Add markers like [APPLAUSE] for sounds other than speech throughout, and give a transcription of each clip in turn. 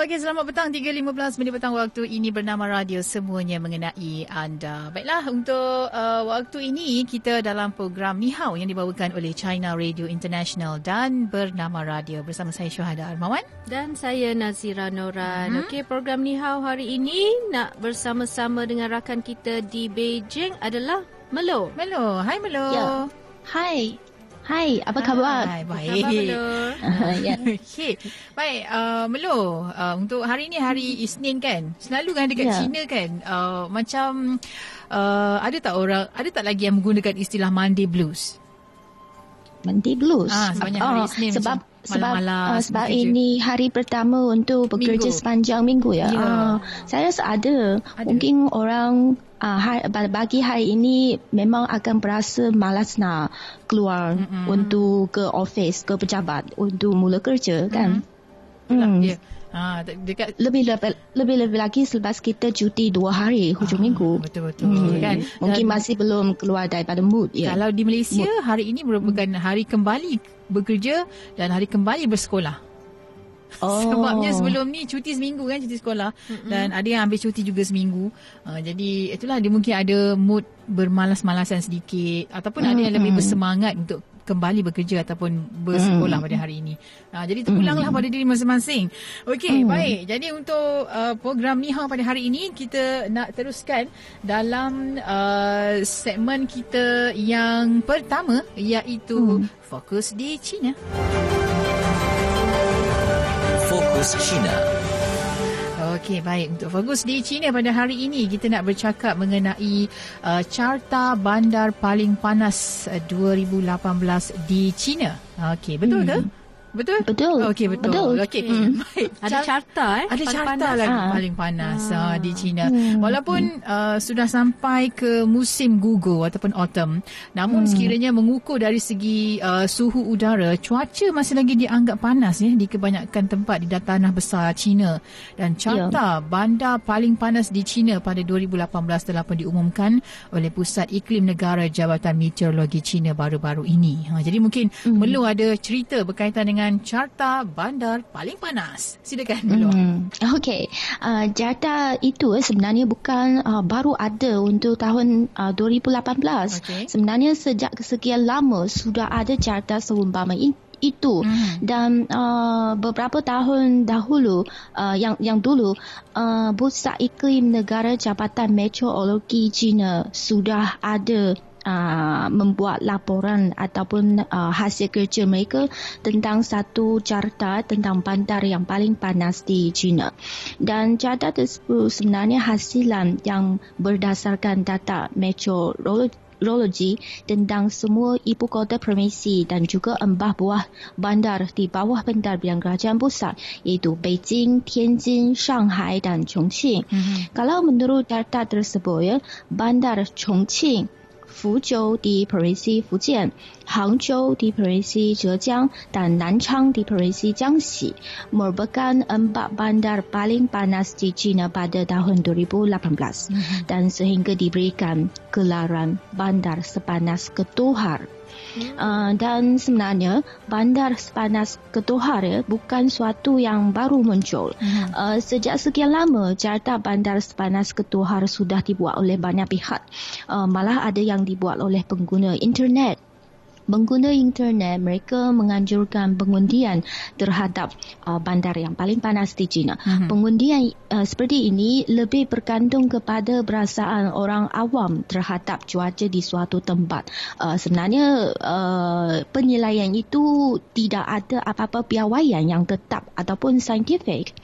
Okey, selamat petang 3.15 minit petang waktu ini bernama radio semuanya mengenai anda. Baiklah, untuk uh, waktu ini kita dalam program Nihao yang dibawakan oleh China Radio International dan bernama radio bersama saya Syuhada Armawan dan saya Nazira Noran. Mm-hmm. Okey, program Nihao hari ini nak bersama-sama dengan rakan kita di Beijing adalah Melo. Melo, hai Melo. Ya. Hai. Hai, apa khabar? Hai, baik. Melo. Uh, [LAUGHS] ya. [LAUGHS] Okey. Baik, uh, Melo, uh, untuk hari ini hari Isnin kan? Selalu kan dekat yeah. China kan, uh, macam uh, ada tak orang, ada tak lagi yang menggunakan istilah Monday Blues? Monday Blues? Ah, sebabnya hari oh, Isnin sebab sebab uh, sebab ini hari pertama untuk bekerja minggu. sepanjang minggu ya. Yeah. Uh, saya rasa ada. ada. Mungkin orang uh, hari, bagi hari ini memang akan berasa malas nak keluar mm-hmm. untuk ke office ke pejabat untuk mula kerja kan. Mm-hmm. Mm. Yeah. Ha, dekat lebih lebih lebih lebih lagi selepas kita cuti dua hari hujung ah, minggu. Betul betul hmm. kan. Mungkin Dan, masih belum keluar daripada mood ya. Kalau di Malaysia mood. hari ini merupakan hari kembali bekerja dan hari kembali bersekolah. Oh. [LAUGHS] Sebabnya sebelum ni cuti seminggu kan cuti sekolah mm-hmm. dan ada yang ambil cuti juga seminggu. Uh, jadi itulah dia mungkin ada mood bermalas-malasan sedikit ataupun mm-hmm. ada yang lebih bersemangat untuk kembali bekerja ataupun bersekolah mm. pada hari ini. Uh, jadi terpulanglah mm. pada diri masing-masing. Okey, mm. baik. Jadi untuk uh, program Nihao pada hari ini kita nak teruskan dalam uh, segmen kita yang pertama iaitu mm. fokus di China. Fokus China. Okey, baik. Untuk fokus di China pada hari ini, kita nak bercakap mengenai uh, carta bandar paling panas uh, 2018 di China. Okey, betul hmm. ke? Betul? Betul. Okey, betul. betul. Okey. Hmm. Baik. Ada carta eh? Ada paling carta panas. lagi ha. paling panas ha. uh, di China. Hmm. Walaupun uh, sudah sampai ke musim gugur ataupun autumn, namun hmm. sekiranya mengukur dari segi uh, suhu udara, cuaca masih lagi dianggap panas ya di kebanyakan tempat di tanah besar China. Dan carta ya. bandar paling panas di China pada 2018 telah pun diumumkan oleh Pusat Iklim Negara Jabatan Meteorologi China baru-baru ini. Ha, jadi mungkin hmm. perlu ada cerita berkaitan dengan dengan carta bandar paling panas. Silakan dulu. Hmm. Okey. Uh, carta itu sebenarnya bukan uh, baru ada untuk tahun uh, 2018. Okay. Sebenarnya sejak sekian lama sudah ada carta seumpama ini itu hmm. dan uh, beberapa tahun dahulu uh, yang yang dulu uh, Pusat Iklim Negara Jabatan Meteorologi China sudah ada uh, membuat laporan ataupun uh, hasil kerja mereka tentang satu carta tentang bandar yang paling panas di China. Dan carta tersebut sebenarnya hasilan yang berdasarkan data meteorologi tentang semua ibu kota provinsi dan juga empat buah bandar di bawah bandar yang kerajaan pusat iaitu Beijing, Tianjin, Shanghai dan Chongqing. Mm-hmm. Kalau menurut data tersebut ya, bandar Chongqing 福州的 provinsi 福建、杭州 di provinsi Zhejiang dan Nanchang di provinsi Jiangxi merupakan empat bandar paling panas di China pada tahun 2018 mm-hmm. dan sehingga diberikan gelaran bandar sepanas ketuhar Uh, dan sebenarnya bandar sepanas Ketuhar ya, bukan suatu yang baru muncul. Hmm. Uh, sejak sekian lama carta bandar sepanas Ketuhar sudah dibuat oleh banyak pihak. Uh, malah ada yang dibuat oleh pengguna internet pengguna internet mereka menganjurkan pengundian terhadap uh, bandar yang paling panas di China. Mm-hmm. Pengundian uh, seperti ini lebih bergantung kepada perasaan orang awam terhadap cuaca di suatu tempat. Uh, sebenarnya uh, penilaian itu tidak ada apa-apa piawaian yang tetap ataupun saintifik.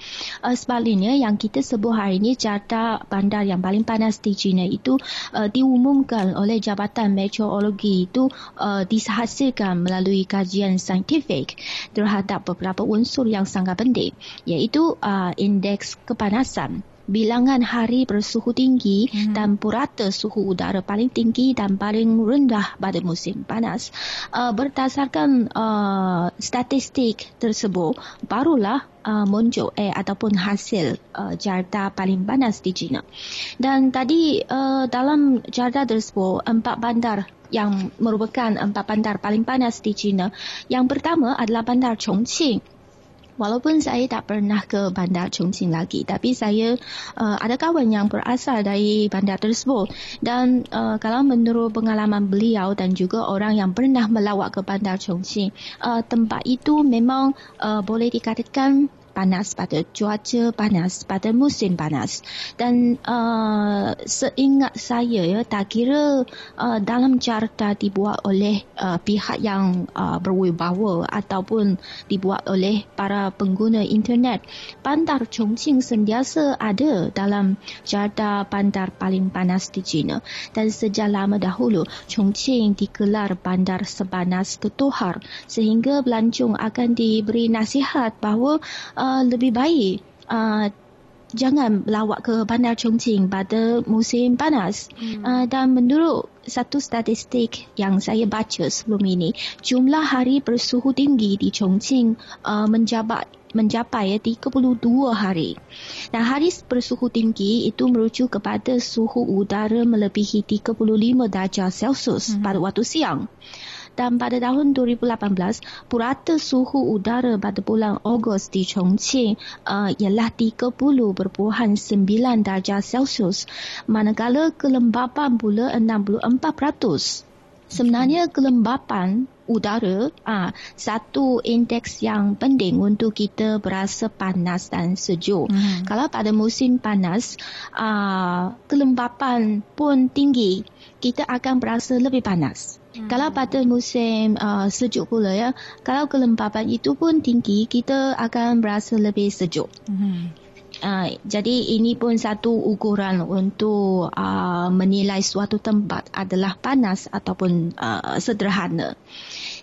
Uh, sebaliknya yang kita sebut hari ini carta bandar yang paling panas di China itu uh, diumumkan oleh Jabatan Meteorologi itu uh, di dihasilkan melalui kajian saintifik terhadap beberapa unsur yang sangat penting iaitu uh, indeks kepanasan bilangan hari bersuhu tinggi hmm. dan purata suhu udara paling tinggi dan paling rendah pada musim panas. Uh, berdasarkan uh, statistik tersebut, barulah uh, muncul eh ataupun hasil uh, jarda paling panas di China. Dan tadi uh, dalam jarda tersebut, empat bandar yang merupakan empat bandar paling panas di China. Yang pertama adalah bandar Chongqing Walaupun saya tak pernah ke bandar Chongqing lagi, tapi saya uh, ada kawan yang berasal dari bandar tersebut dan uh, kalau menurut pengalaman beliau dan juga orang yang pernah melawat ke bandar Chongqing, uh, tempat itu memang uh, boleh dikatakan panas pada cuaca panas pada musim panas. Dan uh, seingat saya ya tak kira uh, dalam carta dibuat oleh uh, pihak yang uh, berwibawa ataupun dibuat oleh para pengguna internet bandar Chongqing sentiasa ada dalam carta bandar paling panas di China. Dan sejak lama dahulu Chongqing dikelar bandar sepanas ketuhar sehingga pelancong akan diberi nasihat bahawa uh, Uh, lebih baik uh, jangan lawak ke bandar Chongqing pada musim panas. Hmm. Uh, dan menurut satu statistik yang saya baca sebelum ini, jumlah hari bersuhu tinggi di Chongqing uh, menjabat mencapai 32 hari. Dan hari bersuhu tinggi itu merujuk kepada suhu udara melebihi 35 darjah Celsius hmm. pada waktu siang dan pada tahun 2018 purata suhu udara pada bulan Ogos di Chongqing uh, ialah 30.9 darjah Celsius manakala kelembapan pula 64%. Sebenarnya kelembapan udara ah satu indeks yang penting untuk kita berasa panas dan sejuk. Hmm. Kalau pada musim panas ah kelembapan pun tinggi, kita akan berasa lebih panas. Hmm. Kalau pada musim uh, sejuk pula ya, kalau kelembapan itu pun tinggi, kita akan berasa lebih sejuk. Hmm. Uh, jadi ini pun satu ukuran untuk uh, menilai suatu tempat adalah panas ataupun uh, sederhana.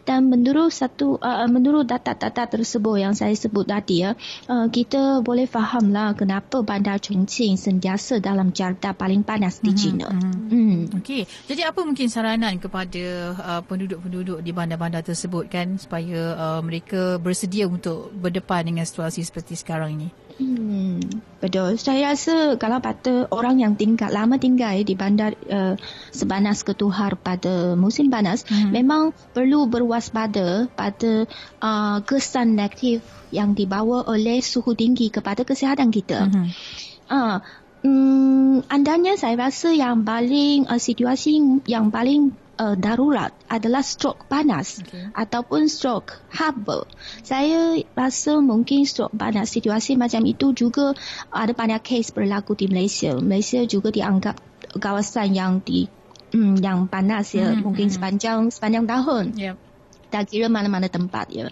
Dan menurut satu uh, menurut data-data tersebut yang saya sebut tadi ya, uh, kita boleh fahamlah kenapa bandar Chongqing sentiasa dalam carta paling panas di mm-hmm. China. Mm-hmm. Mm. Okey. Jadi apa mungkin saranan kepada uh, penduduk-penduduk di bandar-bandar tersebut kan supaya uh, mereka bersedia untuk berdepan dengan situasi seperti sekarang ini? Hmm, betul. Saya rasa kalau pada orang yang tinggal lama tinggal di bandar uh, sebanas ketuhar pada musim panas, hmm. memang perlu berwaspada pada uh, kesan negatif yang dibawa oleh suhu tinggi kepada kesihatan kita. Hmm. Uh, Hmm, andanya saya rasa yang paling uh, situasi yang paling uh, darurat adalah stroke panas okay. ataupun stroke haba. Saya rasa mungkin stroke panas situasi macam itu juga ada banyak kes berlaku di Malaysia. Malaysia juga dianggap kawasan yang di hmm, yang panas ya mm-hmm. mungkin hmm. sepanjang sepanjang tahun. Yep. Tak kira mana-mana tempat ya.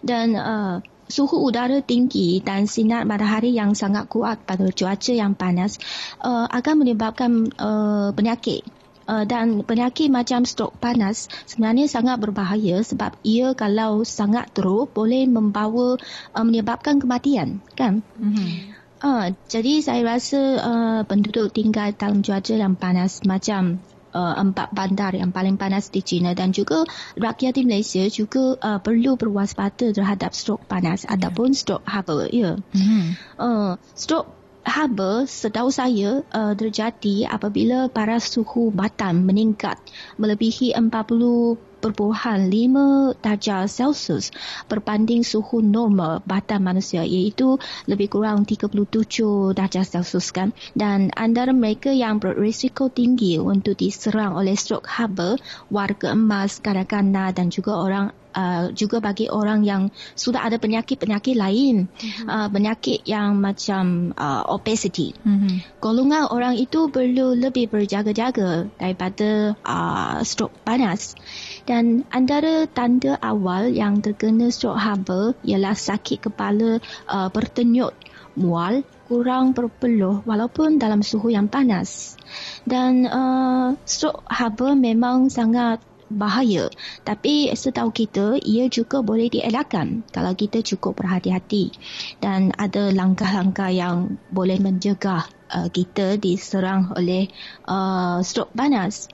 Dan uh, suhu udara tinggi dan sinar matahari yang sangat kuat pada cuaca yang panas uh, akan menyebabkan uh, penyakit. Uh, dan penyakit macam strok panas sebenarnya sangat berbahaya sebab ia kalau sangat teruk boleh membawa uh, menyebabkan kematian kan mm-hmm. uh, jadi saya rasa uh, penduduk tinggal dalam cuaca yang panas macam uh, empat bandar yang paling panas di China dan juga rakyat di Malaysia juga uh, perlu berwaspada terhadap strok panas yeah. ataupun strok haba ya. Yeah. Mm-hmm. Uh, strok haba setahu saya uh, terjadi apabila paras suhu batan meningkat melebihi 40 5 darjah Celsius berbanding suhu normal badan manusia iaitu lebih kurang 37 darjah Celsius kan? Dan antara mereka yang berisiko tinggi untuk diserang oleh stroke haba warga emas kanak-kanak dan juga orang Uh, juga bagi orang yang sudah ada penyakit-penyakit lain, mm-hmm. uh, penyakit yang macam uh, obesity. Mm-hmm. Golongan orang itu perlu lebih berjaga-jaga daripada uh, stroke panas. Dan antara tanda awal yang terkena stroke haba ialah sakit kepala uh, bertenyut, mual, kurang berpeluh walaupun dalam suhu yang panas. Dan uh, stroke haba memang sangat bahaya. Tapi setahu kita, ia juga boleh dielakkan kalau kita cukup berhati-hati. Dan ada langkah-langkah yang boleh mencegah uh, kita diserang oleh uh, strok panas.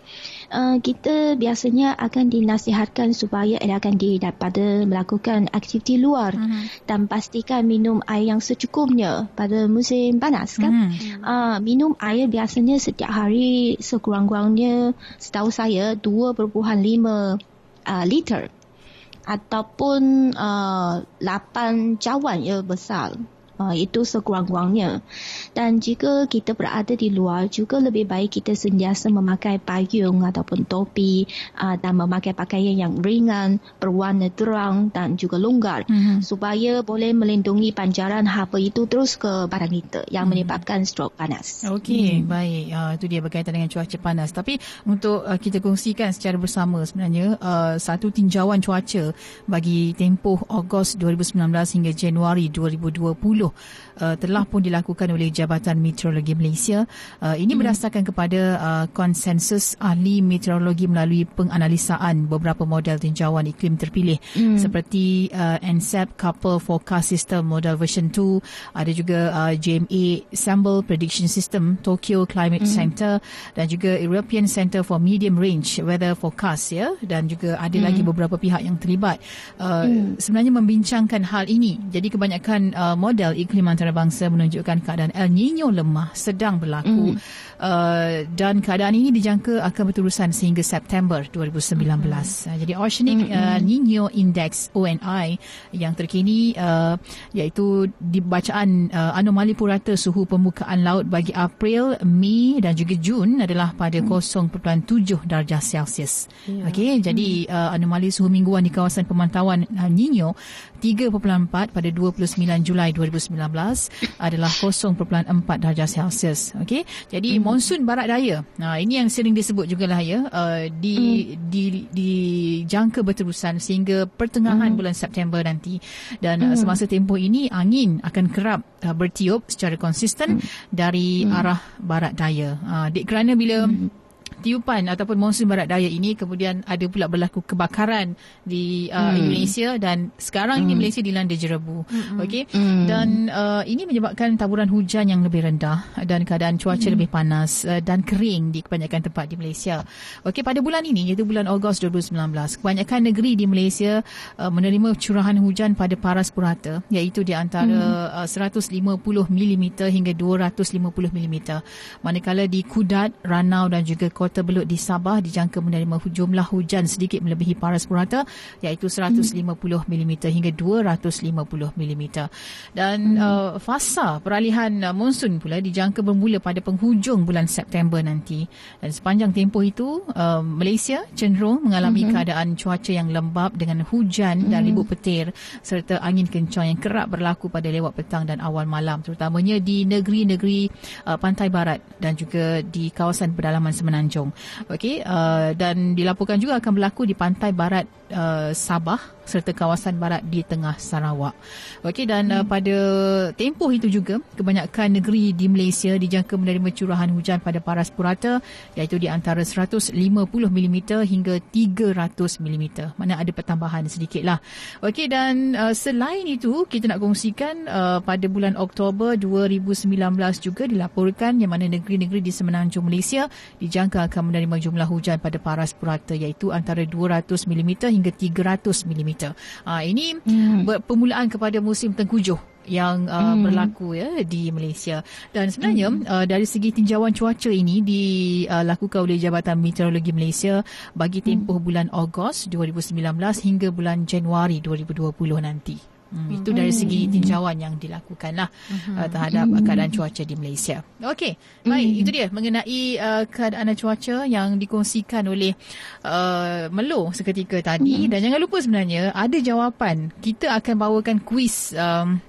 Uh, kita biasanya akan dinasihatkan supaya elakkan diri daripada melakukan aktiviti luar uh-huh. dan pastikan minum air yang secukupnya pada musim panas kan. Uh-huh. Uh, minum air biasanya setiap hari sekurang-kurangnya setahu saya 2.5 uh, liter ataupun uh, 8 cawan ya besar. Uh, itu sekurang-kurangnya. Dan jika kita berada di luar, juga lebih baik kita sentiasa memakai payung ataupun topi uh, dan memakai pakaian yang ringan, berwarna terang dan juga longgar mm-hmm. supaya boleh melindungi pancaran haba itu terus ke badan kita yang mm-hmm. menyebabkan strok panas. Okey, mm. baik. Uh, itu dia berkaitan dengan cuaca panas. Tapi untuk uh, kita kongsikan secara bersama sebenarnya uh, satu tinjauan cuaca bagi tempoh Ogos 2019 hingga Januari 2020 uh, telah pun dilakukan oleh Jabatan Meteorologi Malaysia. Uh, ini hmm. berdasarkan kepada uh, konsensus ahli meteorologi melalui penganalisaan beberapa model tinjauan iklim terpilih hmm. seperti uh, NSEP Couple Forecast System Model Version 2, ada juga uh, JMA Sample Prediction System, Tokyo Climate hmm. Center dan juga European Center for Medium Range Weather Forecast ya dan juga ada hmm. lagi beberapa pihak yang terlibat uh, hmm. sebenarnya membincangkan hal ini. Jadi kebanyakan uh, model iklim antarabangsa menunjukkan keadaan El Nino lemah sedang berlaku mm. Uh, dan keadaan ini dijangka akan berterusan sehingga September 2019. Mm. Uh, jadi Oceanic mm. uh, Nino Index ONI yang terkini uh, iaitu di bacaan uh, anomali purata suhu permukaan laut bagi April, Mei dan juga Jun adalah pada mm. 0.7 darjah Celsius. Yeah. Okey, jadi mm. uh, anomali suhu mingguan di kawasan pemantauan uh, Nino 3.4 pada 29 Julai 2019 adalah 0.4 darjah Celsius. Okey. Jadi mm. Monsun barat daya. Nah, ini yang sering disebut juga lah ya uh, di, mm. di di jangka berterusan sehingga pertengahan mm. bulan September nanti dan mm. uh, semasa tempoh ini angin akan kerap uh, bertiup secara konsisten mm. dari mm. arah barat daya. Uh, dek kerana bila mm tiupan ataupun monsun barat daya ini kemudian ada pula berlaku kebakaran di uh, hmm. Indonesia dan sekarang hmm. ini Malaysia dilanda jerebu hmm. okey hmm. dan uh, ini menyebabkan taburan hujan yang lebih rendah dan keadaan cuaca hmm. lebih panas uh, dan kering di kebanyakan tempat di Malaysia okey pada bulan ini iaitu bulan Ogos 2019 kebanyakan negeri di Malaysia uh, menerima curahan hujan pada paras purata iaitu di antara hmm. uh, 150 mm hingga 250 mm manakala di Kudat Ranau dan juga Kota Kota Belud di Sabah dijangka menerima jumlah hujan sedikit melebihi paras purata iaitu 150 mm hingga 250 mm. Dan hmm. uh, fasa peralihan uh, monsun pula dijangka bermula pada penghujung bulan September nanti. Dan sepanjang tempoh itu uh, Malaysia cenderung mengalami hmm. keadaan cuaca yang lembap dengan hujan hmm. dan ribut petir serta angin kencang yang kerap berlaku pada lewat petang dan awal malam terutamanya di negeri-negeri uh, pantai barat dan juga di kawasan pedalaman semenanjung. Okey uh, dan dilaporkan juga akan berlaku di pantai barat uh, Sabah serta kawasan barat di tengah Sarawak. Okey dan uh, hmm. uh, pada tempoh itu juga kebanyakan negeri di Malaysia dijangka menerima curahan hujan pada paras purata iaitu di antara 150 mm hingga 300 mm. Mana ada pertambahan sedikitlah. Okey dan uh, selain itu kita nak kongsikan uh, pada bulan Oktober 2019 juga dilaporkan yang mana negeri-negeri di semenanjung Malaysia dijangka akan menerima jumlah hujan pada paras purata iaitu antara 200 mm hingga 300 mm. Uh, ini hmm. permulaan kepada musim tengkujuh yang uh, hmm. berlaku ya di Malaysia dan sebenarnya hmm. uh, dari segi tinjauan cuaca ini dilakukan uh, oleh Jabatan Meteorologi Malaysia bagi tempoh hmm. bulan Ogos 2019 hingga bulan Januari 2020 nanti. Hmm, itu dari segi tinjauan yang dilakukan lah uh, terhadap uh, keadaan cuaca di Malaysia. Okey, baik itu dia mengenai uh, keadaan cuaca yang dikongsikan oleh uh, Melo seketika tadi dan jangan lupa sebenarnya ada jawapan. Kita akan bawakan kuis um,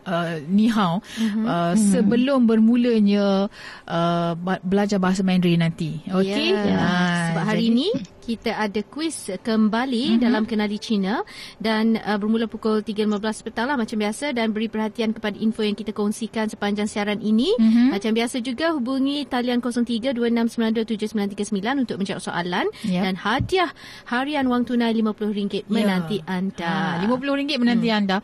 Uh, ni hao uh-huh. uh, uh-huh. sebelum bermulanya uh, belajar bahasa Mandarin nanti. Okey. Yeah. Uh, Sebab hari ini kita ada kuis kembali mm-hmm. dalam Kenali Cina dan uh, bermula pukul 3.15 petang lah macam biasa dan beri perhatian kepada info yang kita kongsikan sepanjang siaran ini. Mm-hmm. Macam biasa juga hubungi talian 0326927939 untuk menjawab soalan yep. dan hadiah harian wang tunai RM50 menanti yeah. anda. Ha, RM50 menanti hmm. anda.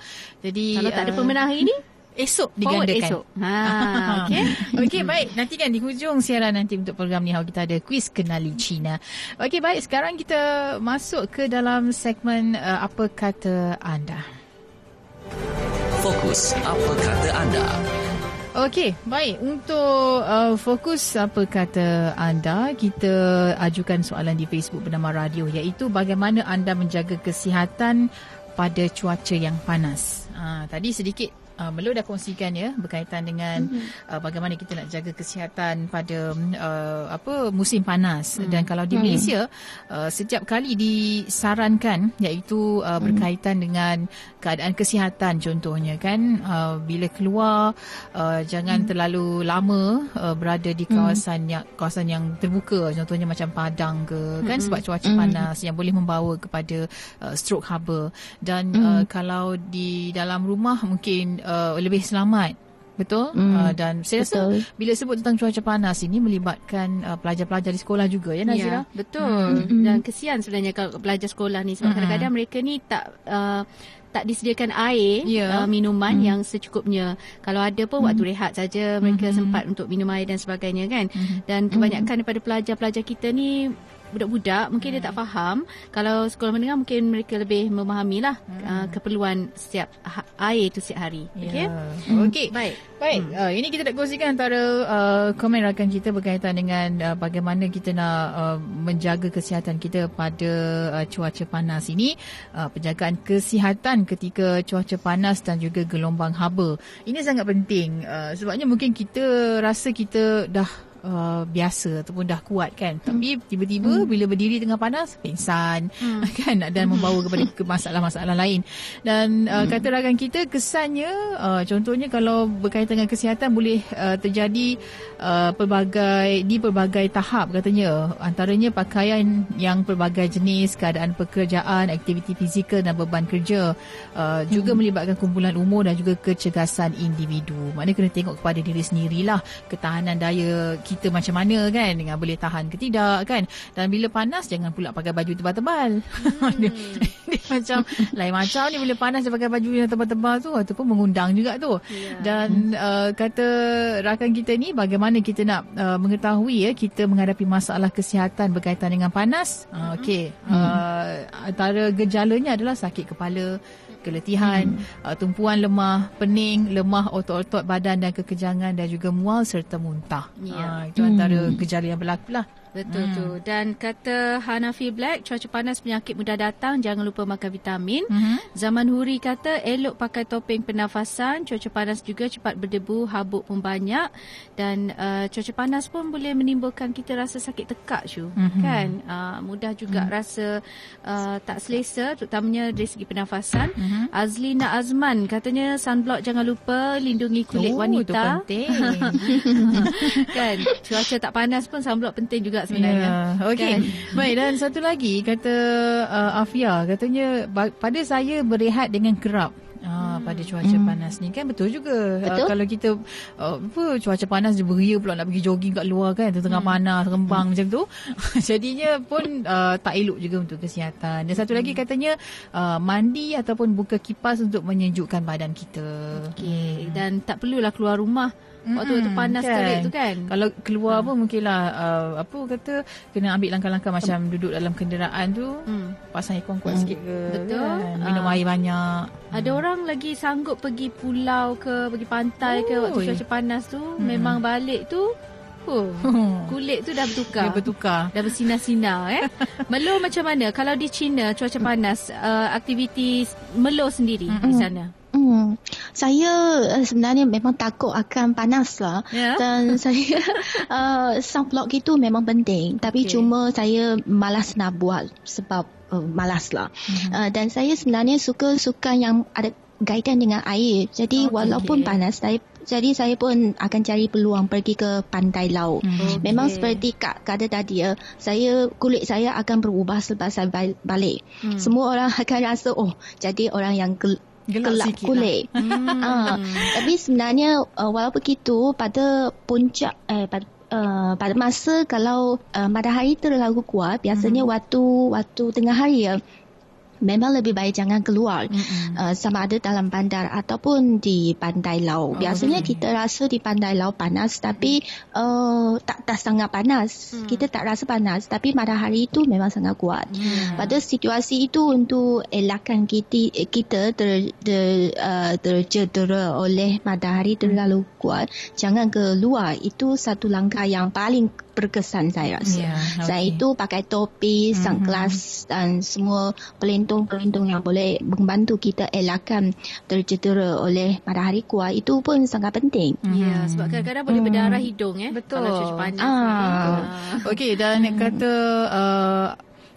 Jadi kalau tak ada uh, pemenang hari ini esok digandakan. esok. Ha, [LAUGHS] okey. okey, baik. Nanti kan di hujung siaran nanti untuk program ni kita ada kuis kenali Cina. Okey, baik. Sekarang kita masuk ke dalam segmen uh, apa kata anda. Fokus apa kata anda. Okey, baik. Untuk uh, fokus apa kata anda, kita ajukan soalan di Facebook bernama Radio iaitu bagaimana anda menjaga kesihatan pada cuaca yang panas. Uh, tadi sedikit uh, Melo dah kongsikan ya berkaitan dengan mm-hmm. uh, bagaimana kita nak jaga kesihatan pada uh, apa musim panas mm. dan kalau di mm. Malaysia uh, setiap kali disarankan iaitu uh, mm. berkaitan dengan keadaan kesihatan contohnya kan uh, bila keluar uh, jangan mm. terlalu lama uh, berada di kawasan mm. yang kawasan yang terbuka contohnya macam padang ke mm-hmm. kan sebab cuaca mm. panas yang boleh membawa kepada uh, stroke haba dan mm. uh, kalau di dalam rumah mungkin uh, lebih selamat betul mm, uh, dan saya betul. rasa bila sebut tentang cuaca panas ini melibatkan uh, pelajar-pelajar di sekolah juga ya Nazira ya, betul mm. dan kesian sebenarnya kalau pelajar sekolah ni sebab mm. kadang-kadang mereka ni tak uh, tak disediakan air yeah. uh, minuman mm. yang secukupnya kalau ada pun mm. waktu rehat saja mereka mm-hmm. sempat untuk minum air dan sebagainya kan mm. dan kebanyakan mm. daripada pelajar-pelajar kita ni budak-budak mungkin hmm. dia tak hmm. faham kalau sekolah menengah mungkin mereka lebih memahami lah hmm. uh, keperluan setiap ha- air itu setiap hari yeah. okey hmm. okey baik baik hmm. uh, ini kita nak kongsikan antara uh, komen rakan kita berkaitan dengan uh, bagaimana kita nak uh, menjaga kesihatan kita pada uh, cuaca panas ini uh, penjagaan kesihatan ketika cuaca panas dan juga gelombang haba ini sangat penting uh, sebabnya mungkin kita rasa kita dah uh, biasa ataupun dah kuat kan hmm. tapi tiba-tiba hmm. bila berdiri tengah panas pingsan hmm. [LAUGHS] kan dan membawa kepada ke masalah-masalah lain dan uh, hmm. kata rakan kita kesannya uh, contohnya kalau berkaitan dengan kesihatan boleh uh, terjadi uh, pelbagai di pelbagai tahap katanya antaranya pakaian yang pelbagai jenis keadaan pekerjaan aktiviti fizikal dan beban kerja uh, juga hmm. melibatkan kumpulan umur dan juga kecergasan individu maknanya kena tengok kepada diri sendirilah ketahanan daya kita macam mana kan dengan boleh tahan ke tidak kan. Dan bila panas jangan pula pakai baju tebal-tebal. Hmm. [LAUGHS] dia, dia macam lain macam ni bila panas dia pakai baju yang tebal-tebal tu ataupun mengundang juga tu. Yeah. dan uh, kata rakan kita ni bagaimana kita nak uh, mengetahui ya kita menghadapi masalah kesihatan berkaitan dengan panas? Uh, okey. Uh, antara gejalanya adalah sakit kepala keletihan, hmm. uh, tumpuan lemah, pening, lemah otot-otot badan dan kekejangan dan juga mual serta muntah. Yeah. Uh, itu hmm. antara gejala yang berlaku lah. Betul hmm. tu. Dan kata Hanafi Black, cuaca panas penyakit mudah datang, jangan lupa makan vitamin. Hmm. Zaman Huri kata elok pakai topeng pernafasan, cuaca panas juga cepat berdebu, habuk pun banyak dan uh, cuaca panas pun boleh menimbulkan kita rasa sakit tekak cu. Hmm. Kan? Uh, mudah juga hmm. rasa uh, tak selesa terutamanya dari segi pernafasan. Hmm. Azlina Azman katanya sunblock jangan lupa lindungi kulit oh, wanita. Itu penting. [LAUGHS] kan? Cuaca tak panas pun sunblock penting juga sebenarnya. Yeah. Okey. Kan? Baik dan satu lagi kata uh, Afia katanya pada saya berehat dengan kerap. Ah, pada cuaca hmm. panas ni kan betul juga ah, betul? Uh, kalau kita uh, apa cuaca panas dia beria pula nak pergi jogging kat luar kan tengah hmm. panas rembang hmm. macam tu [LAUGHS] jadinya pun uh, tak elok juga untuk kesihatan dan satu hmm. lagi katanya uh, mandi ataupun buka kipas untuk menyejukkan badan kita okey hmm. dan tak perlulah keluar rumah waktu-waktu panas kan. terik tu kan. Kalau keluar hmm. pun mungkinlah uh, apa kata kena ambil langkah-langkah macam hmm. duduk dalam kenderaan tu hmm. pasang aircon kuat hmm. sikit ke. Betul. Kan? Minum uh, air banyak. Ada hmm. orang lagi sanggup pergi pulau ke pergi pantai oh, ke waktu cuaca panas tu hmm. memang balik tu Oh, kulit tu dah bertukar. Dia bertukar. Dah bersinar-sinar eh. [LAUGHS] Melo macam mana? Kalau di China cuaca panas, uh, aktiviti Melo sendiri mm-hmm. di sana? Saya uh, sebenarnya memang takut akan panas lah. Yeah. Dan [LAUGHS] saya uh, sunblock itu memang penting. Tapi okay. cuma saya malas nak buat sebab uh, malas lah. Mm-hmm. Uh, dan saya sebenarnya suka suka yang ada kaitan dengan air. Jadi oh, walaupun okay. panas, saya jadi saya pun akan cari peluang pergi ke pantai laut. Hmm. Memang seperti Kak kata tadi ya, saya kulit saya akan berubah selepas saya balik. Hmm. Semua orang [LAUGHS] akan rasa oh, jadi orang yang gel- gelap, gelap kulit. Lah. Hmm. Uh, tapi sebenarnya uh, walaupun begitu pada puncak eh pada Uh, pada masa kalau uh, matahari terlalu kuat biasanya hmm. waktu waktu tengah hari ya memang lebih baik jangan keluar mm-hmm. uh, sama ada dalam bandar ataupun di pantai laut. Oh, Biasanya okay. kita rasa di pantai laut panas tapi uh, tak tak sangat panas. Mm. Kita tak rasa panas tapi matahari itu memang sangat kuat. Yeah. Pada situasi itu untuk elakkan kita kita ter, ter, uh, tercedera oleh matahari terlalu kuat, jangan keluar. Itu satu langkah yang paling berkesan saya rasa. Yeah, okay. Saya itu pakai topi, mm-hmm. sunglass dan semua pelindung-pelindung yang boleh membantu kita elakkan tercedera oleh matahari kuat itu pun sangat penting. Ya, yeah, mm-hmm. sebab kadang-kadang boleh mm. berdarah hidung ya. Betul. Kalau cuaca panas. Ah. [LAUGHS] Okey dan mm. kata uh,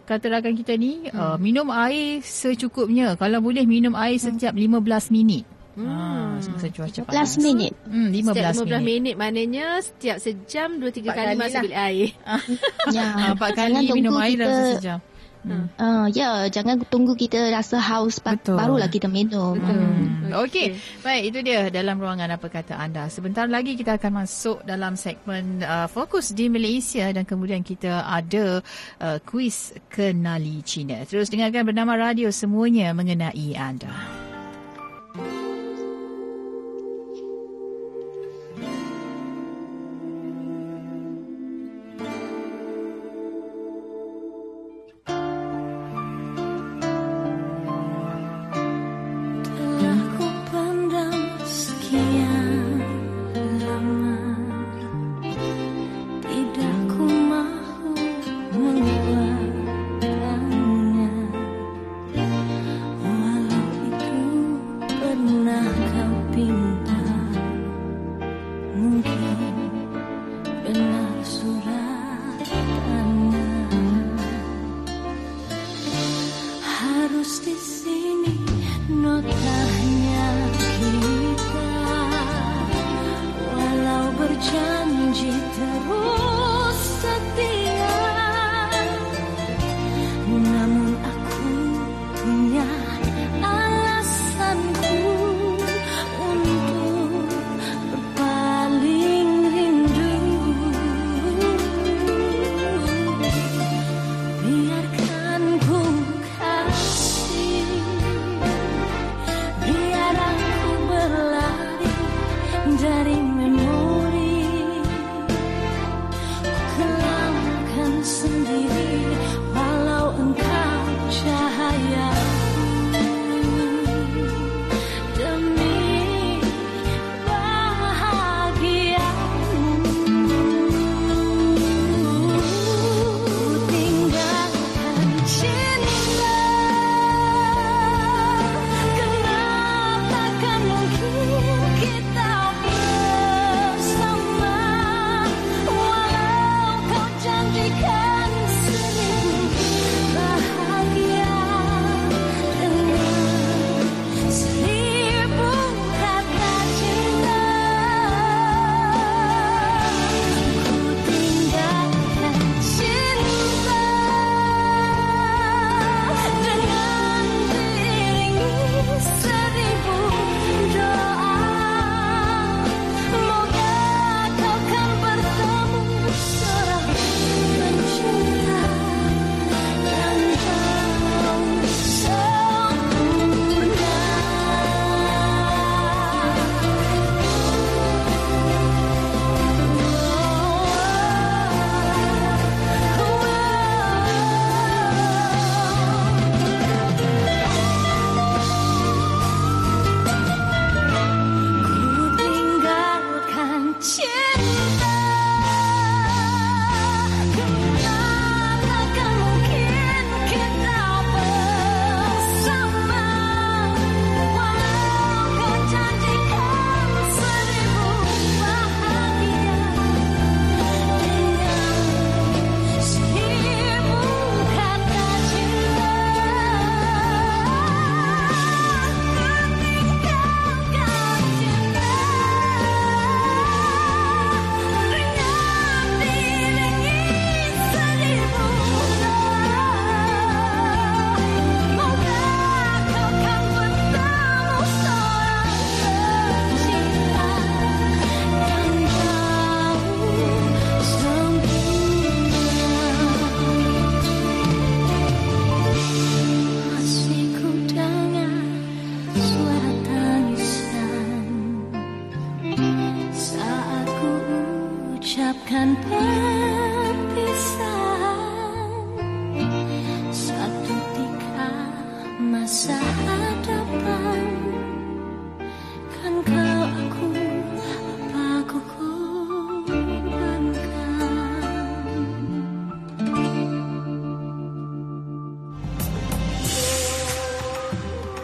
kata rakan kita ni hmm. uh, minum air secukupnya. Kalau boleh minum air setiap 15 minit. Hmm. Ha, semasa cuaca panas. Last minute. Hmm, 15, setiap 15 minit. minit. Maknanya setiap sejam 2-3 kali masuk lah. bilik air. [LAUGHS] ya, empat kali minum air kita, dalam sejam. Hmm. Uh, ya, jangan tunggu kita rasa haus Betul. barulah kita minum. Betul. Hmm. Okey. Baik, itu dia dalam ruangan apa kata anda. Sebentar lagi kita akan masuk dalam segmen uh, fokus di Malaysia dan kemudian kita ada uh, kuis kenali Cina. Terus dengarkan bernama radio semuanya mengenai anda.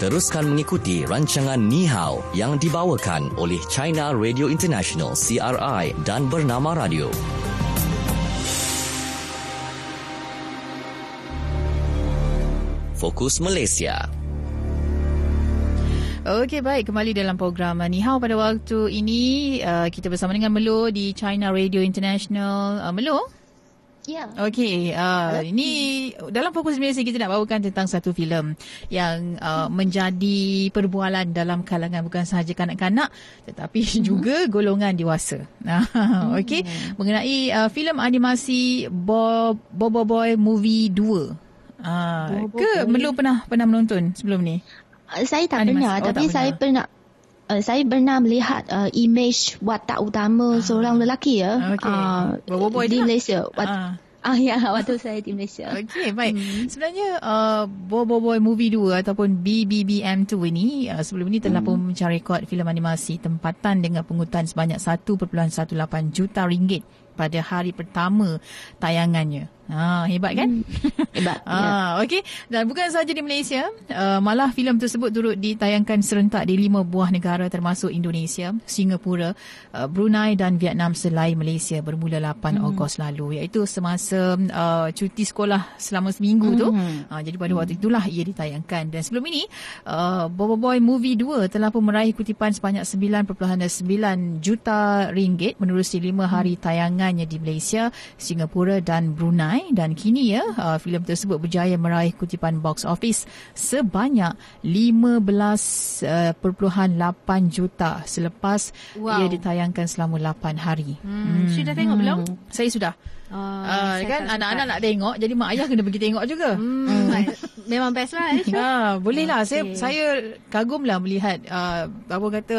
Teruskan mengikuti rancangan Ni Hao yang dibawakan oleh China Radio International CRI dan Bernama Radio. Fokus Malaysia. Okey baik kembali dalam program Ni Hao pada waktu ini uh, kita bersama dengan Melo di China Radio International. Uh, Melo? Ya. Okey, uh, ini dalam fokus Malaysia kita nak bawakan tentang satu filem yang uh, menjadi perbualan dalam kalangan bukan sahaja kanak-kanak tetapi mm-hmm. [LAUGHS] juga golongan dewasa. mm-hmm. [LAUGHS] Okey, mengenai uh, filem animasi Bob Bobo Boy Movie 2. Uh, ke Melu pernah pernah menonton sebelum ni? Uh, saya tak animasi. pernah oh, tapi tak saya pernah Uh, saya pernah melihat uh, image watak utama uh, seorang lelaki ya okay. uh, di Malaysia. Wat- uh. [LAUGHS] Ah ya, waktu saya di Malaysia. Okey, baik. Hmm. Sebenarnya uh, Bobo Boy Movie 2 ataupun BBBM2 ini uh, sebelum ini telah hmm. pun mencari rekod filem animasi tempatan dengan pungutan sebanyak 1.18 juta ringgit pada hari pertama tayangannya. Ha, hebat kan? Hmm, [LAUGHS] hebat. ha, ya. Okey. Dan bukan sahaja di Malaysia, uh, malah filem tersebut turut ditayangkan serentak di lima buah negara termasuk Indonesia, Singapura, uh, Brunei dan Vietnam selain Malaysia bermula 8 hmm. Ogos lalu iaitu semasa uh, cuti sekolah selama seminggu hmm. tu. Uh, jadi pada hmm. waktu itulah ia ditayangkan dan sebelum ini uh, Bobo Boy Movie 2 telah pun meraih kutipan sebanyak 9.9 juta ringgit menerusi lima hari tayangannya di Malaysia, Singapura dan Brunei ramai dan kini ya uh, filem tersebut berjaya meraih kutipan box office sebanyak 15.8 uh, juta selepas wow. ia ditayangkan selama 8 hari. Hmm. Hmm. Sudah tengok hmm. belum? Saya sudah. Uh, uh, kan anak-anak nak tengok jadi mak ayah kena pergi tengok juga. Hmm. Hmm. [LAUGHS] Memang best lah. Ha, boleh lah. Okay. Saya saya kagum lah melihat uh, apa kata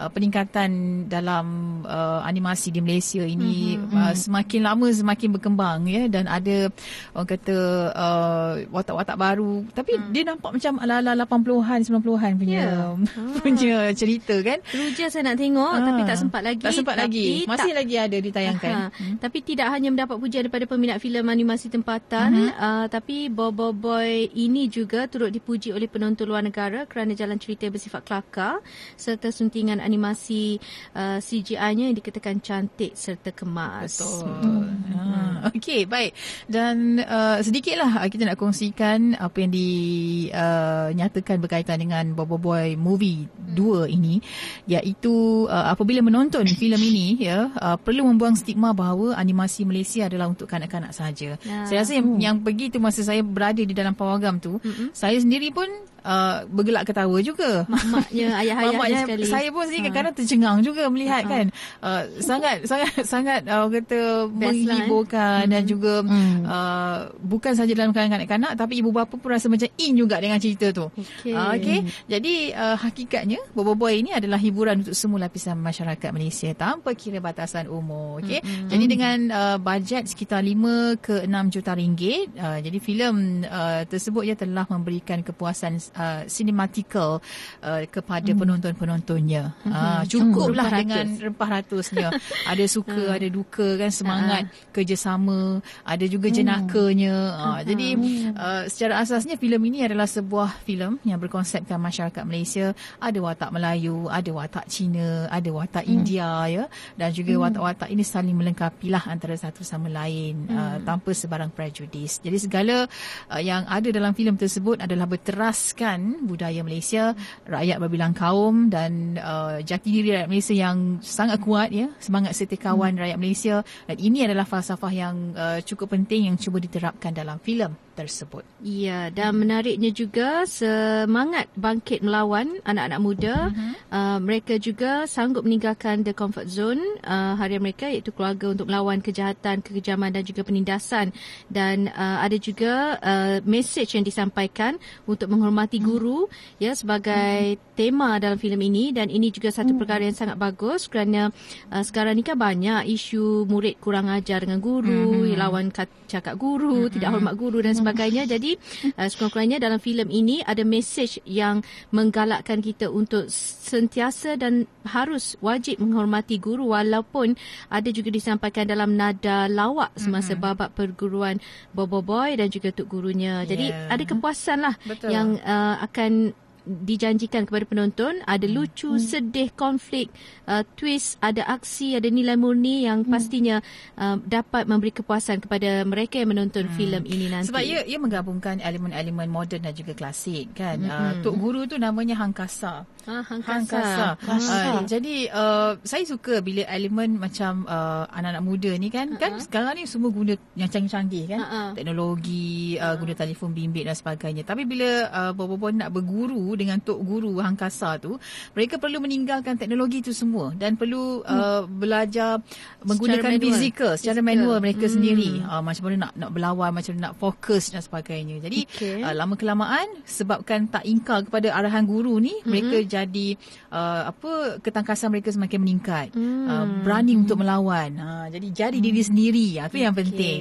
uh, peningkatan dalam uh, animasi di Malaysia ini mm-hmm. uh, semakin lama semakin berkembang ya dan ada orang kata uh, watak-watak baru tapi mm. dia nampak macam ala-ala 80-an 90-an punya yeah. [LAUGHS] punya cerita kan. Teruja saya nak tengok ha. tapi tak sempat lagi. Tak sempat lagi. Masih tak, lagi ada ditayangkan. Ha. Hmm. Tapi tidak hanya mendapat pujian daripada peminat filem animasi tempatan mm-hmm. uh, tapi Bobo Boy ini juga turut dipuji oleh penonton luar negara kerana jalan cerita bersifat kelakar serta suntingan animasi uh, CGI-nya yang dikatakan cantik serta kemas. Betul. Hmm. Ha, Okey, baik. Dan uh, sedikitlah kita nak kongsikan apa yang dinyatakan uh, berkaitan dengan Bobo Boy Movie 2 ini iaitu uh, apabila menonton filem ini ya uh, perlu membuang stigma bahawa animasi Malaysia adalah untuk kanak-kanak sahaja. Ya. Saya rasa yang, hmm. yang pergi tu masa saya berada di dalam pawagam tu, mm-hmm. saya sendiri pun uh, bergelak ketawa juga. Maknya [LAUGHS] ayah-ayahnya sekali. Saya pun sendiri ha. kadang-kadang tercengang juga melihat ha. kan. Uh, sangat sangat [LAUGHS] sangat uh, kata Best menghiburkan lah, eh? dan mm-hmm. juga mm. uh, bukan saja dalam kalangan kanak-kanak tapi ibu bapa pun rasa macam in juga dengan cerita tu. Okey. Uh, okay. Jadi uh, hakikatnya Bobo Boy ini adalah hiburan untuk semua lapisan masyarakat Malaysia tanpa kira batasan umur. Okey. Mm-hmm. Jadi dengan uh, bajet sekitar 5 ke 6 juta ringgit, uh, jadi filem uh, tersebut ia telah memberikan kepuasan uh, cinematical uh, kepada hmm. penonton-penontonnya. Hmm. Uh, cukuplah hmm. dengan rempah ratusnya. [LAUGHS] ada suka, hmm. ada duka kan semangat uh. kerjasama, ada juga hmm. jenakanya. Uh, uh. Jadi uh, secara asasnya filem ini adalah sebuah filem yang berkonsepkan masyarakat Malaysia ada watak Melayu, ada watak Cina, ada watak hmm. India ya dan juga hmm. watak-watak ini saling melengkapilah antara satu sama lain hmm. uh, tanpa sebarang prejudis. Jadi segala uh, yang ada dalam filem tersebut adalah berteraskan budaya Malaysia, rakyat berbilang kaum dan uh, jati diri rakyat Malaysia yang sangat kuat ya, semangat setikawan hmm. rakyat Malaysia dan ini adalah falsafah yang uh, cukup penting yang cuba diterapkan dalam filem. Tersebut. Ya, dan menariknya juga semangat bangkit melawan anak-anak muda. Uh-huh. Uh, mereka juga sanggup meninggalkan the comfort zone uh, harian mereka iaitu keluarga untuk melawan kejahatan, kekejaman dan juga penindasan. Dan uh, ada juga uh, message yang disampaikan untuk menghormati guru uh-huh. ya sebagai uh-huh. tema dalam filem ini dan ini juga satu uh-huh. perkara yang sangat bagus kerana uh, sekarang ni kan banyak isu murid kurang ajar dengan guru, uh-huh. lawan cakap guru, uh-huh. tidak hormat guru dan sebagainya. Jadi uh, sekurang-kurangnya dalam filem ini ada mesej yang menggalakkan kita untuk sentiasa dan harus wajib menghormati guru walaupun ada juga disampaikan dalam nada lawak semasa mm-hmm. babak perguruan Bobo Boy dan juga Tuk Gurunya. Jadi yeah. ada kepuasan lah Betul. yang uh, akan dijanjikan kepada penonton ada hmm. lucu, hmm. sedih, konflik, uh, twist, ada aksi, ada nilai murni yang hmm. pastinya uh, dapat memberi kepuasan kepada mereka yang menonton hmm. filem ini nanti. Sebab ia ia menggabungkan elemen-elemen moden dan juga klasik kan. Hmm. Uh, Tok Guru tu namanya Hangkasa. Ah, Hangkasa. Hangkasa. Uh, jadi uh, saya suka bila elemen macam uh, anak-anak muda ni kan uh-huh. kan sekarang ni semua guna yang canggih-canggih kan. Uh-huh. Teknologi, uh, guna telefon bimbit dan sebagainya. Tapi bila uh, bobo nak berguru dengan tok guru hangkasa tu mereka perlu meninggalkan teknologi itu semua dan perlu hmm. uh, belajar menggunakan secara fizikal secara manual mereka hmm. sendiri uh, macam mana nak nak berlawan macam mana nak fokus dan sebagainya jadi okay. uh, lama kelamaan sebabkan tak ingkar kepada arahan guru ni hmm. mereka jadi uh, apa ketangkasan mereka semakin meningkat hmm. uh, berani hmm. untuk melawan uh, jadi jadi hmm. diri sendiri uh, itu okay. yang penting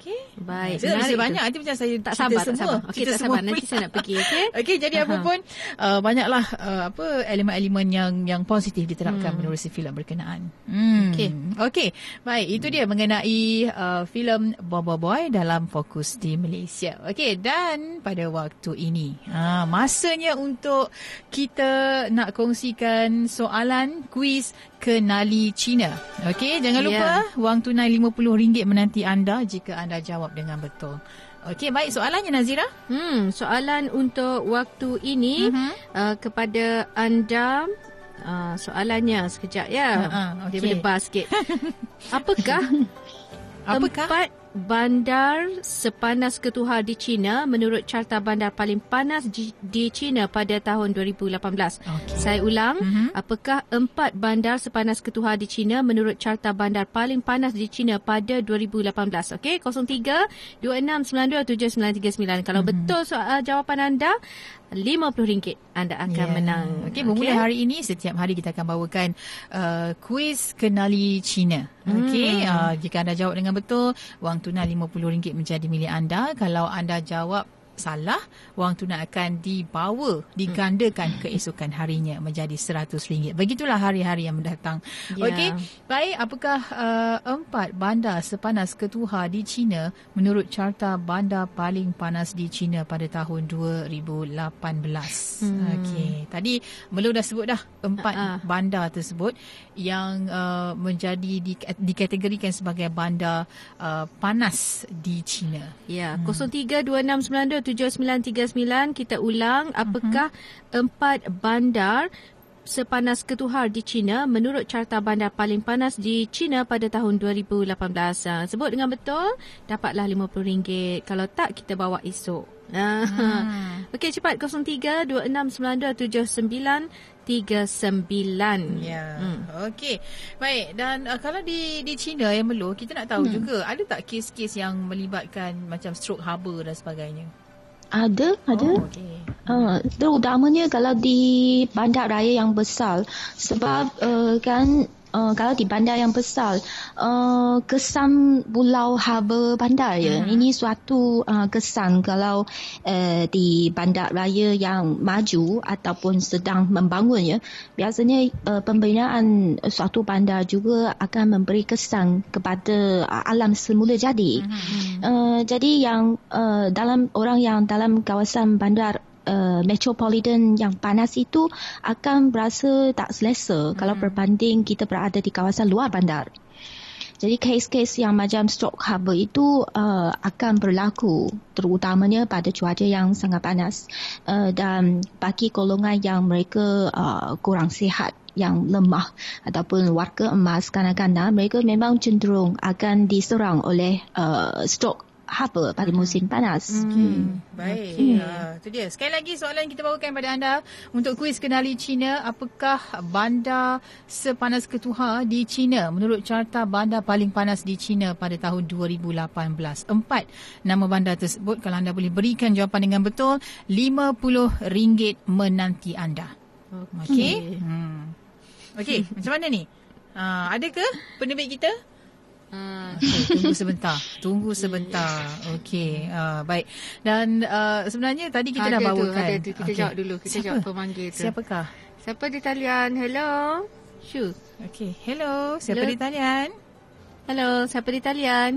okey baik uh, so, banyak nanti macam saya tak sabar tak sabar okey tak sabar nanti saya nak pergi okey [LAUGHS] okey jadi uh-huh. apa pun uh, banyaklah uh, apa elemen-elemen yang yang positif diterapkan hmm. menerusi filem berkenaan. Hmm. Okey. Okey. Baik, itu dia mengenai uh, filem Bobo Boy dalam fokus di Malaysia. Okey, dan pada waktu ini, uh, masanya untuk kita nak kongsikan soalan kuis kenali China. Okey, jangan lupa yeah. wang tunai RM50 menanti anda jika anda jawab dengan betul. Okey, baik soalannya Nazira. Hmm, soalan untuk waktu ini uh-huh. uh, kepada anda uh, soalannya sekejap ya. Uh-huh. Okay. Dia berdebar sikit. [LAUGHS] Apakah Apakah? Empat bandar sepanas ketuhar di China menurut carta bandar paling panas di China pada tahun 2018. Okay. Saya ulang, mm-hmm. apakah empat bandar sepanas ketuhar di China menurut carta bandar paling panas di China pada 2018? Okey, 03 26927939. Kalau mm-hmm. betul soal jawapan anda, RM50 anda akan yeah. menang. Okey, bermula okay. hari ini setiap hari kita akan bawakan uh, kuis kenali China. Okey, hmm. uh, jika anda jawab dengan betul, wang tunai RM50 menjadi milik anda. Kalau anda jawab salah, wang tunai akan dibawa, digandakan keesokan harinya menjadi RM100. Begitulah hari-hari yang mendatang. Yeah. Okey, baik. Apakah uh, empat bandar sepanas ketuha di China menurut carta bandar paling panas di China pada tahun 2018? Hmm. Okey, tadi belum dah sebut dah empat uh-uh. bandar tersebut yang uh, menjadi di, dikategorikan sebagai bandar uh, panas di China. Ya, yeah. hmm. 7939 kita ulang apakah uh-huh. empat bandar sepanas ketuhar di China menurut carta bandar paling panas di China pada tahun 2018. Ah, sebut dengan betul dapatlah RM50. Kalau tak kita bawa esok. Hmm. [LAUGHS] Okey cepat 0326927939. Ya. Hmm. Okey. Baik dan uh, kalau di di China yang melu kita nak tahu hmm. juga ada tak kes-kes yang melibatkan macam stroke harbor dan sebagainya? Ada, ada. Oh, okay. Uh, terutamanya kalau di bandar raya yang besar. Sebab uh, kan uh, kalau di bandar yang besar uh, kesan pulau harbor bandar ya hmm. ini suatu uh, kesan kalau uh, di bandar raya yang maju ataupun sedang membangun ya biasanya uh, pembinaan suatu bandar juga akan memberi kesan kepada uh, alam semula jadi hmm. uh, jadi yang uh, dalam orang yang dalam kawasan bandar uh, metropolitan yang panas itu akan berasa tak selesa hmm. kalau berbanding kita berada di kawasan luar bandar. Jadi kes-kes yang macam stroke harbor itu uh, akan berlaku terutamanya pada cuaca yang sangat panas uh, dan bagi golongan yang mereka uh, kurang sihat yang lemah ataupun warga emas kadang-kadang mereka memang cenderung akan diserang oleh uh, stroke haba pada musim panas. Hmm. Baik. Okay. Uh, itu dia. Sekali lagi soalan kita bawakan pada anda untuk kuis kenali China. Apakah bandar sepanas ketuha di China menurut carta bandar paling panas di China pada tahun 2018? Empat nama bandar tersebut. Kalau anda boleh berikan jawapan dengan betul, RM50 menanti anda. Okey. Hmm. Okey, macam mana ni? Uh, ada ke penerbit kita? Okay, tunggu sebentar. Tunggu sebentar. Okey, uh, baik. Dan uh, sebenarnya tadi kita ada dah bawakan. Tu, ada tu. Kita okay. jawab dulu. Kita Siapa? jawab pemanggil tu. Siapakah? Siapa di talian? Hello. Shu. Okey, hello. Siapa hello. di talian? Hello, siapa di talian?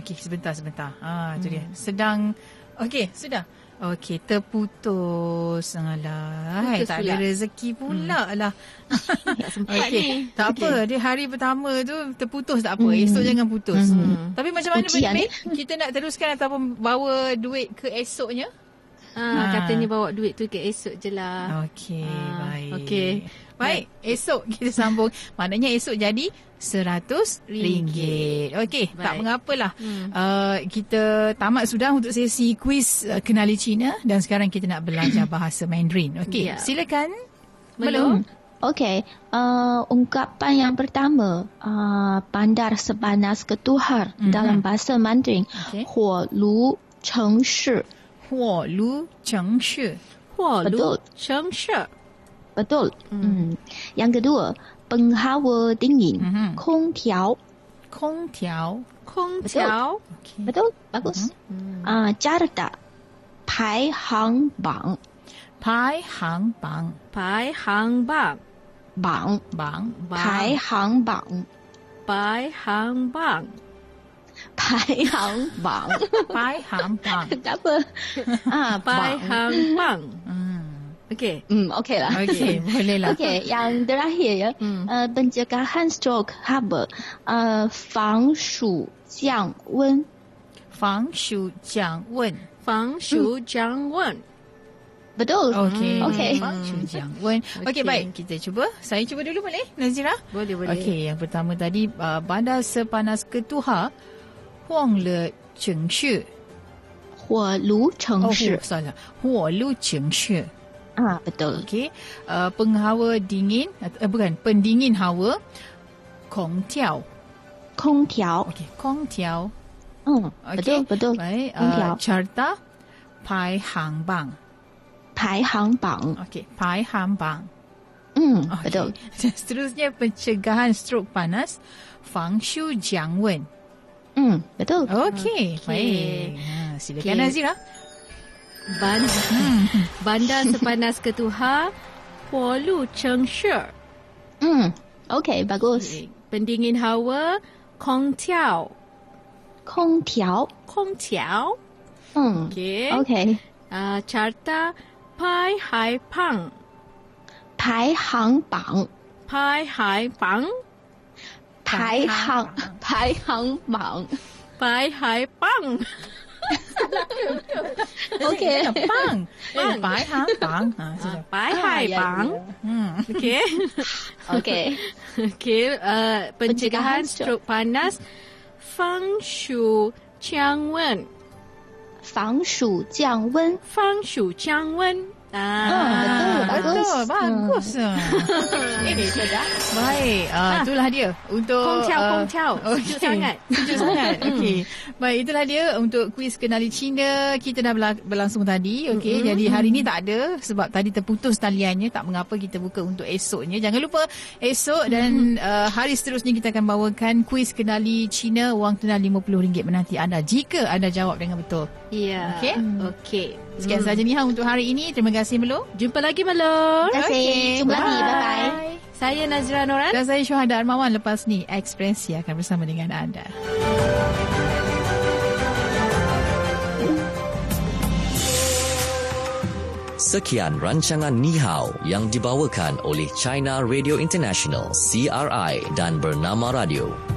Okey, sebentar, sebentar. Ah, tu hmm. dia. Sedang Okey, sudah. Okey, terputus. Alah, tak pula. ada rezeki pula hmm. lah. [LAUGHS] okay. ni. Tak okay. apa, dia hari pertama tu terputus tak apa. Hmm. Esok jangan putus. Hmm. Tapi macam mana Ujian, eh? kita nak teruskan ataupun bawa duit ke esoknya? Ha, ha. Katanya bawa duit tu ke esok je lah. Okey, ha. baik. Okey. Baik, esok kita sambung. Maknanya esok jadi seratus ringgit. Okey, tak mengapalah. Hmm. Uh, kita tamat sudah untuk sesi kuis uh, kenali Cina dan sekarang kita nak belajar [CLEARS THROAT] bahasa Mandarin. Okey, yeah. silakan. Belum. Okey, uh, ungkapan yang pertama, uh, bandar sepanas ketuhar mm-hmm. dalam bahasa Mandarin. Okay. Huo lu cheng shi. Huo lu cheng shi. Huo lu cheng shi. Betul. Hmm. Yang kedua, penghawa dingin, mm-hmm. 空调。空调，空调，betul, betul. bagus. Mm-hmm. Ah, Jakarta, 排行榜，排行榜，排行榜，榜榜，排行榜，排行榜，排行榜，[LAUGHS] 排行榜，tak apa. [LAUGHS] Ah, 排行榜。 Okey. Hmm, okey lah. Okey, boleh [LAUGHS] lah. Okey, yang terakhir ya. Hmm. Uh, pencegahan stroke apa? Uh, 防暑降温。防暑降温。防暑降温。Betul. Okey. Okey. 防[LAUGHS] 暑降温。[LAUGHS] Okey, baik. Kita cuba. Saya cuba dulu boleh, Nazira? Boleh, boleh. Okey, yang pertama tadi uh, bandar sepanas ketuha 晃了城市。火炉城市。哦，salah. 火炉城市。 Ah betul. Okey. Uh, penghawa dingin uh, bukan pendingin hawa. Kong tiao. Kong tiao. Okey, kong tiao. Hmm, okay. betul betul. Baik, uh, carta pai hang bang. Pai hang bang. Okey, pai hang bang. Hmm, okay. betul. [LAUGHS] Seterusnya pencegahan strok panas. Fang shu jiang wen. Hmm, betul. Okey, okay. baik. Ha, silakan okay. Nazira. Bandar, [LAUGHS] bandar sepanas ketuha Pualu Cheng Shi. Hmm, okey, bagus. Pendingin hawa Kong Tiao. Kong Tiao. Kong Tiao. Hmm, okey. Okey. Uh, carta Pai Hai Pang. Pai Hang Bang. Pai Hai Bang. Pai Hang Pai Hang Bang. Pai Hai Bang. [LAUGHS] Okey. Bang. Bang. Bai ha bang. Ha, Bai hai bang. Hmm. Okey. Okey. Okey, uh, pencegahan strok panas fang shu jiang wen. Fang shu jiang wen. Fang shu jiang wen. Ah, betul, betul, bagus. [LAUGHS] Ini sudah. Baik, uh, itulah dia untuk Kong Chiao, uh, Kong Chiao. [LAUGHS] Okay. sangat. Sejuk [LAUGHS] sangat. Okey. Baik, itulah dia untuk kuis kenali Cina. Kita dah berlangsung tadi. Okey, mm-hmm. jadi hari ini tak ada sebab tadi terputus taliannya. Tak mengapa kita buka untuk esoknya. Jangan lupa esok dan uh, hari seterusnya kita akan bawakan kuis kenali Cina wang tunai RM50 menanti anda jika anda jawab dengan betul. Ya. Okey. Okey. Sekian hmm. saja Niha untuk hari ini. Terima kasih Melo. Jumpa lagi Melo. Terima kasih. Okay. Jumpa lagi. Bye-bye. Saya Nazira Noran. Dan saya Syuhada Armawan. Lepas ni, Ekspresi akan bersama dengan anda. Sekian rancangan Ni Hao yang dibawakan oleh China Radio International, CRI dan Bernama Radio.